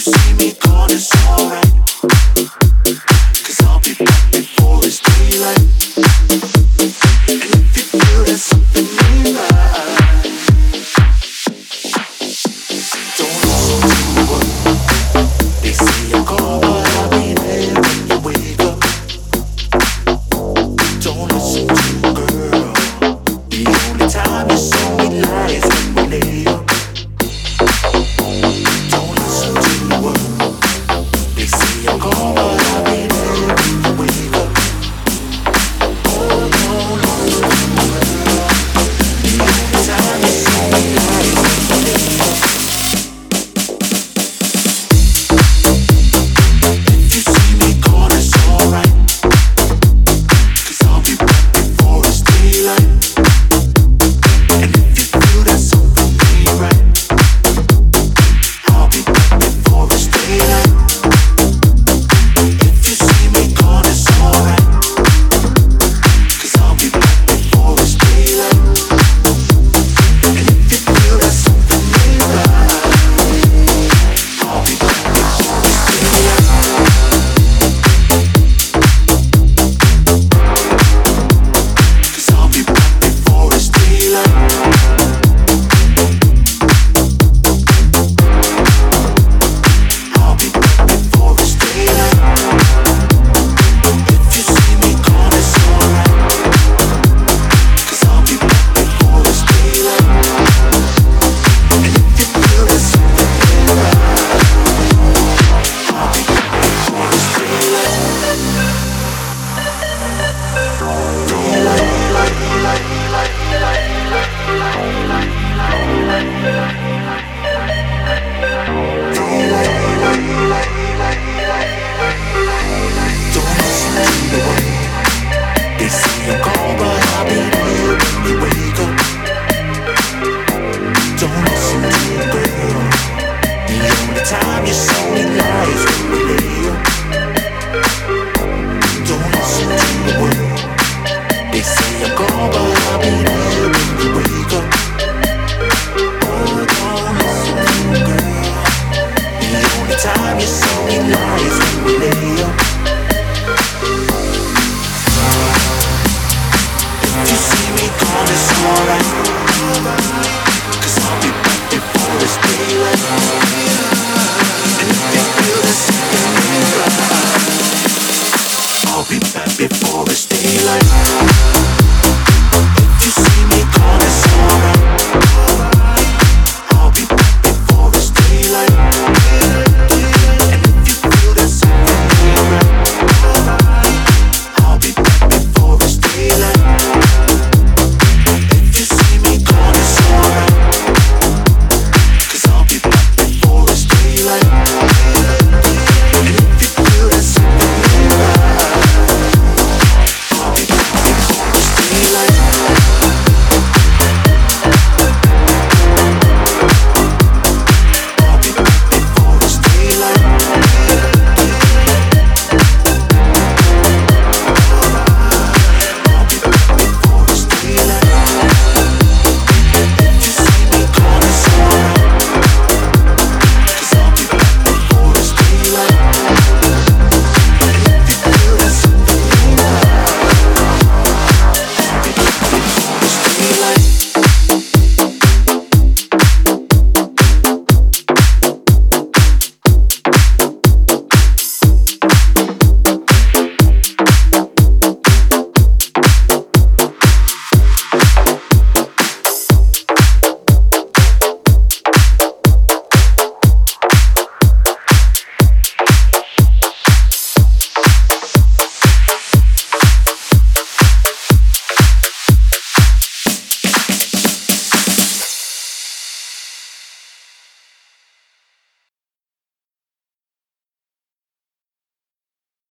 see me. Yeah.